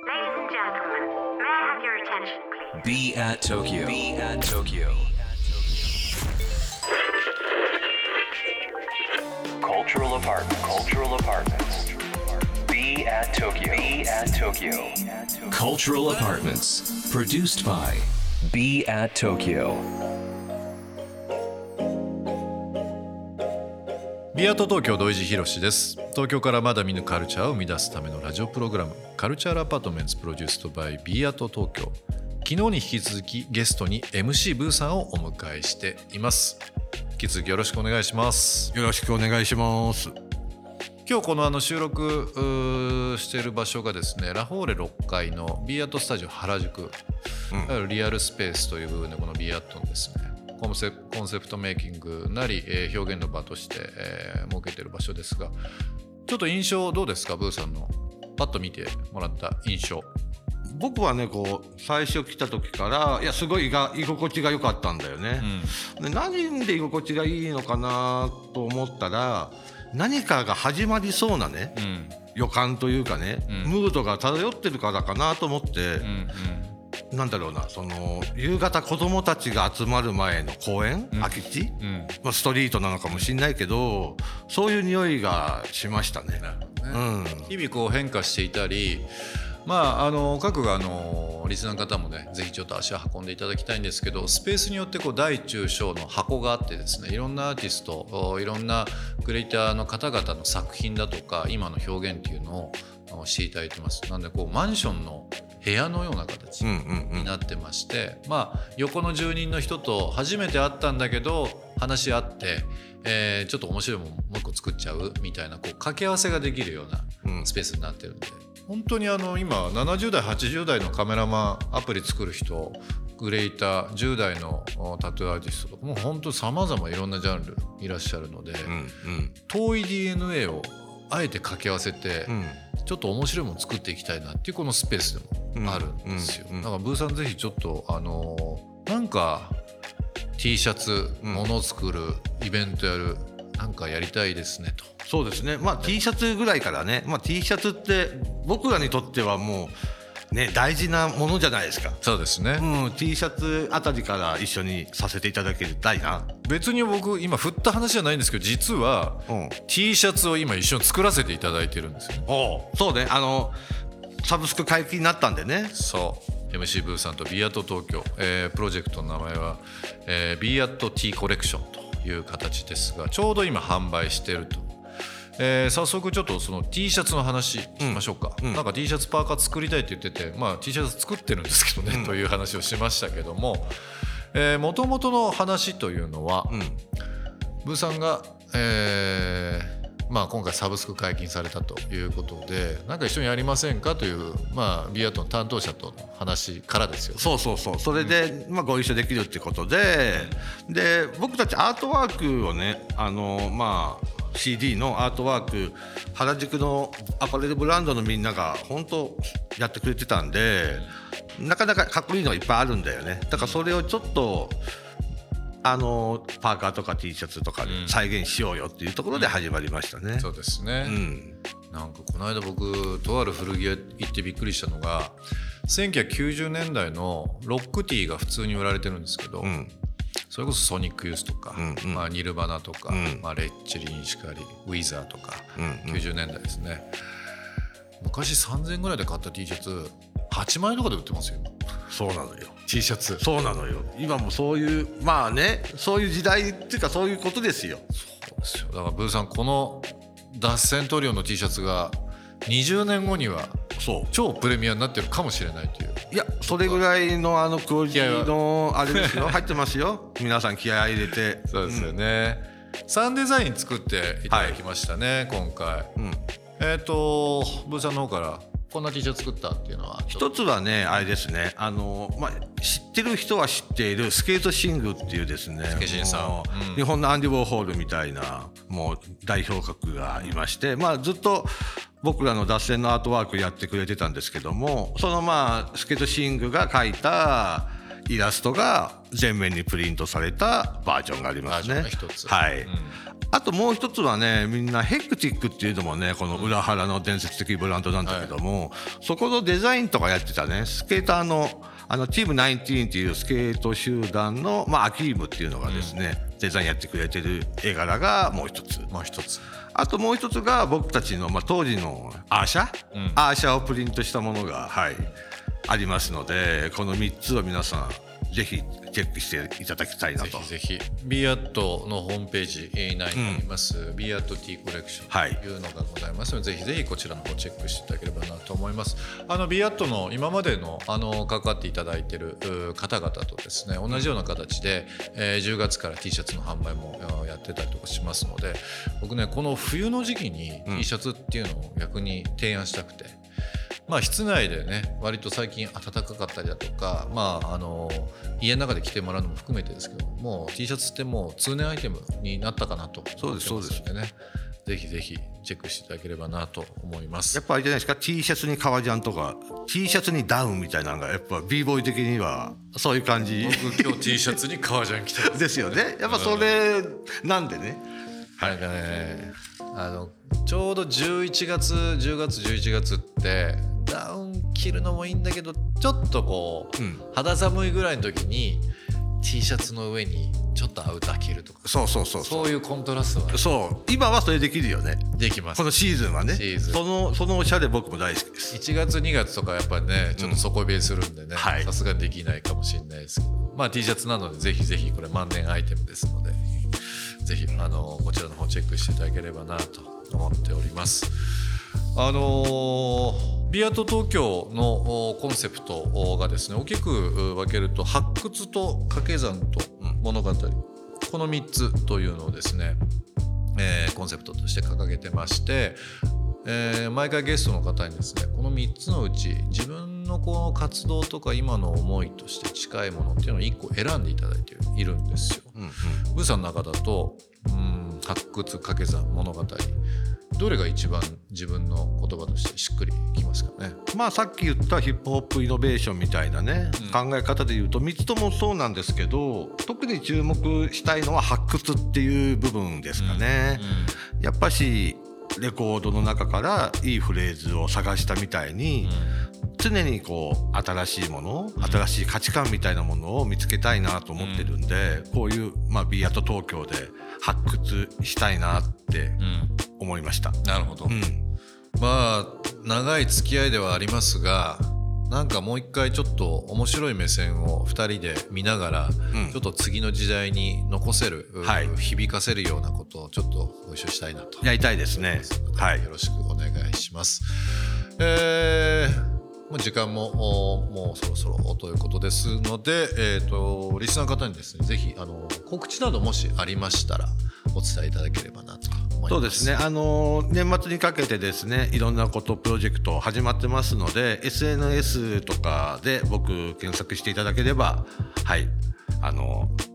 Ladies and gentlemen, may I have your attention, please? Be at Tokyo. Be at Tokyo. Cultural apartment. Cultural apartments. Be at Tokyo. Be at Tokyo. Cultural apartments. Produced by Be at Tokyo. ビアート東京土井地博です。東京からまだ見ぬカルチャーを生み出すためのラジオプログラムカルチャーアパートメンツプロデュースドバイビアート東京。昨日に引き続きゲストに MC ブーさんをお迎えしています。引き続きよろしくお願いします。よろしくお願いします。今日このあの収録している場所がですねラフォーレ6階のビーアットスタジオ原宿、いわゆるリアルスペースという部分でこのビーアットのですねコンセコンセプトメイキングなり、えー表現の場として、えー設けている場所ですがちょっと印象どうですか？ブーさんの。パッと見てもらった印象。僕はねこう最初来た時からいやすごいが居心地が良かったんだよね。で何で居心地がいいのかなと思ったら何かが始まりそうなね、うん。予感というかね、ん。ムードが漂ってるからかなと思ってう、んなんだろうなその夕方子供たちが集まる前の公園、空き地、うん。うんまあ、ストリートなのかもしれないけどそういう匂いがしましたね。ね。うん。日々こう変化していたりまああの各あのリスナーの方もねぜひちょっと足を運んでいただきたいんですけどスペースによってこう大中小の箱があってですねいろんなアーティストおいろんなクリエイターの方々の作品だとか今の表現っていうのをあしていただいてます。なんでこうマンションの部屋のような形うんうんうん。になってまして、まあ横の住人の人と初めて会ったんだけど話し合って、えーちょっと面白いものもう一個作っちゃうみたいなこう掛け合わせができるようなうん。スペースになってるんで、本当にあの今70代80代のカメラマンアプリ作る人クリエイター10代のおタトゥーアーティストとかもう本当さまざまいろんなジャンルいらっしゃるので、うんうん。遠い DNA をあえて掛け合わせて、うんちょっと面白いものを作っていきたいなっていうこのスペースでもあるんですよ。うんうんだからブーさんぜひちょっとあのーなんか T シャツうんものを作るイベントやるなんかやりたいですねと。そうですね、まあ、T シャツぐらいからね、まあ、T シャツって僕らにとってはもう、ね、大事なものじゃないですか、そうですね。うん、T シャツあたりから一緒にさせていただけたいな、別に僕今振った話じゃないんですけど実はうん。T シャツを今一緒に作らせていただいてるんですよ。おうそうね。あのサブスク解禁になったんでね。そう。MC ブーさんとビアット東京、えープロジェクトの名前は、えー、ビアット T コレクションという形ですがちょうど今販売してると、えー早速ちょっとその T シャツの話聞きましょうか、なんか T シャツパーカー作りたいって言ってて、まあ、T シャツ作ってるんですけどね、という話をしましたけどももともとの話というのは、うん。ブーさんが、えーまあ、今回サブスク解禁されたということでなんか一緒にやりませんかという、まあ、ビアートの担当者との話からですよ。そうそうそう。それで、まあ、ご一緒できるってことでで僕たちアートワークをねあの、まあ、CD のアートワーク原宿のアパレルブランドのみんなが本当やってくれてたんでなかなかかっこいいのがいっぱいあるんだよね。だからそれをちょっとあのパーカーとか T シャツとかで再現しようよっていうところで始まりましたね。そうですね、うん。なんかこの間僕とある古着屋行ってびっくりしたのが1990年代のロックティーが普通に売られてるんですけど、うんそれこそソニックユースとか、うんうん。まあ、ニルバナとか、うん。まあ、レッチリンしかりウィザーとか、うんうん。90年代ですね。昔3000円ぐらいで買った T シャツ8万円とかで売ってますよ。そうなのよ。T シャツ。そうなのよ。今もそういうまあねそういう時代っていうかそういうことですよ。そうですよ。だからブーさんこの脱線トリオの T シャツが20年後にはそう。超プレミアになってるかもしれないという。いやそれぐらいのあのクオリティ気のあれですよ。入ってますよ。皆さん気合い入れて。そうですよね、サンデザイン作っていただきましたね、今回。うん。えっ、とブーさんの方からこんな T シャツ作ったっていうのは一つはねあれですね。あの、まあ、知ってる人は知っているスケートシングっていうですねケシンさん。もううん。日本のアンディ・ウォーホールみたいなもう代表格がいまして、まあ、ずっと僕らの脱線のアートワークやってくれてたんですけどもそのまあスケートシングが描いたイラストが全面にプリントされたバージョンがありますね。はい、あともう一つはねみんなヘクティックっていうのもねこの裏腹の伝説的ブランドなんだけども、そこのデザインとかやってたねスケーターのあのチーム19っていうスケート集団の、まあ、アキームっていうのがですね、デザインやってくれてる絵柄がもう一つ。もう一つ。あともう一つが僕たちの、まあ、当時のアーシャ、アーシャをプリントしたものが、はい、ありますのでこの3つを皆さんぜひチェックしていただきたいなと。ぜひ。ぜひ。b アットのホームページ内にあります、b アット T コレクションというのがございますので、ぜひぜひこちらの方チェックしていただければなと思います。あの b アットの今までのあの関わっていただいているう方々とですね同じような形で、えー10月から T シャツの販売もあやってたりとかしますので僕ねこの冬の時期に T シャツっていうのを逆に提案したくて、まあ、室内でね割と最近暖かかったりだとか、まあ、あの家の中で着てもらうのも含めてですけどもう T シャツってもう通年アイテムになったかなと思ってますのでね。ぜひぜひチェックしていただければなと思います。やっぱあれじゃないですか？T シャツに革ジャンとか T シャツにダウンみたいなのがやっぱ b ボーイ的にはそういう感じ。僕今日 T シャツに革ジャン着てます。ですよね。やっぱそれなんでね。なんかねあのちょうど11月10月11月ってダウン着るのもいいんだけどちょっとこう、うん。肌寒いぐらいの時に T シャツの上にちょっとアウター着るとか。そうそうそうそう。そういうコントラストはそう。今はそれできるよね。できます。このシーズンはね。シーズン。そのそのおしゃれ僕も大好きです。1月2月とかやっぱりねちょっと底冷えするんでね。はい。さすがにできないかもしれないですけど。まあ T シャツなのでぜひぜひこれ万年アイテムですのでぜひあのこちらの方チェックしていただければなと思っております。あのービアート東京のコンセプトがですね大きく分けると発掘と掛け算と物語、この3つというのをですね、えーコンセプトとして掲げてまして、えー毎回ゲストの方にですねこの3つのうち自分のこの活動とか今の思いとして近いものっていうのを1個選んでいただいているんですよ。うんうん。ブーさんの中だとうん発掘掛け算物語。どれが一番自分の言葉としてしっくりきますかね？まあさっき言ったヒップホップイノベーションみたいなね、考え方で言うと3つともそうなんですけど特に注目したいのは発掘っていう部分ですかね。やっぱしレコードの中からいいフレーズを探したみたいに、常にこう新しいもの新しい価値観みたいなものを見つけたいなと思ってるんで、こういう、まあ、ビアート東京で発掘したいなってうん。思いました。なるほど、うん。まあ長い付き合いではありますがなんかもう一回ちょっと面白い目線を2人で見ながら、うん。ちょっと次の時代に残せる、はい。響かせるようなことをちょっとご一緒したいなと。やりたいですね。はい。よろしくお願いします。えーもう時間もおもうそろそろということですので、えー、とリスナーの方にですねぜひあの告知などもしありましたらお伝えいただければなと思います。そうですね、あのー年末にかけてですねいろんなことプロジェクト始まってますので SNS とかで僕検索していただければはい。あのー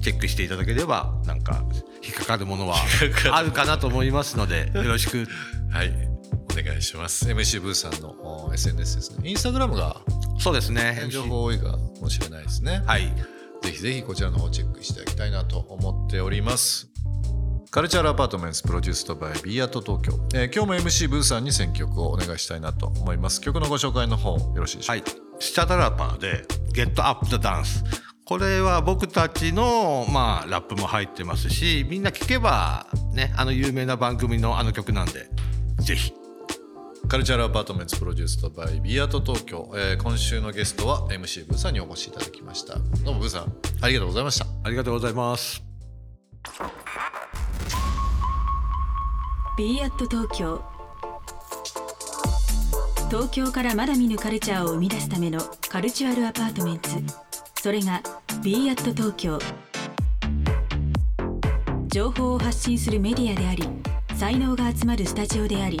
チェックしていただければなんか引っかかるものはあるかなと思いますのでよろしく。はい、お願いします。MC ブーさんのお SNS ですね。インスタグラムがそうですね情報多いかもしれないですね。はいぜひぜひこちらの方チェックしていただきたいなと思っております。カルチャーアパートメント produced by ビーアート東京、えー今日も MC ブーさんに選曲をお願いしたいなと思います。曲のご紹介の方よろしいでしょうか？はいスチャダラパーで「Get Up and Dance」これは僕たちの、まあ、ラップも入ってますしみんな聴けばねあの有名な番組のあの曲なんでぜひカルチャーアパートメントプロデュースドバイビーアート東京、えー今週のゲストは MC ブーさんにお越しいただきました。どうもブーさんありがとうございました。ありがとうございます。b アット東京東京からまだ見ぬカルチャーを生み出すためのカルチュアルアパートメントそれが b アット東京情報を発信するメディアであり才能が集まるスタジオであり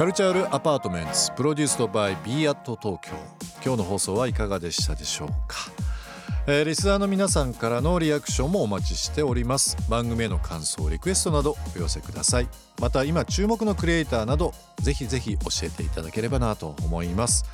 カルチャールアパートメンツプロデュースドバイ b アット東京。今日の放送はいかがでしたでしょうか、えー、リスナーの皆さんからのリアクションもお待ちしております。番組への感想リクエストなどお寄せください。また今注目のクリエイターなどぜひぜひ教えていただければなと思います。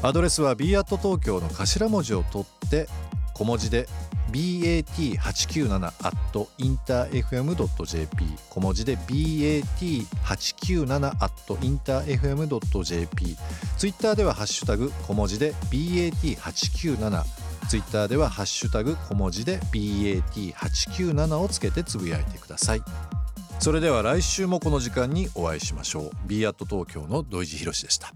アドレスは b アット東京の頭文字を取って小文字で bat897.interfm.jp 小文字で bat897.interfm.jp ツイッターではハッシュタグ小文字で bat897 ツイッターではハッシュタグ小文字で bat897 をつけてつぶやいてください。それでは来週もこの時間にお会いしましょう。B アット東京の土井地博でした。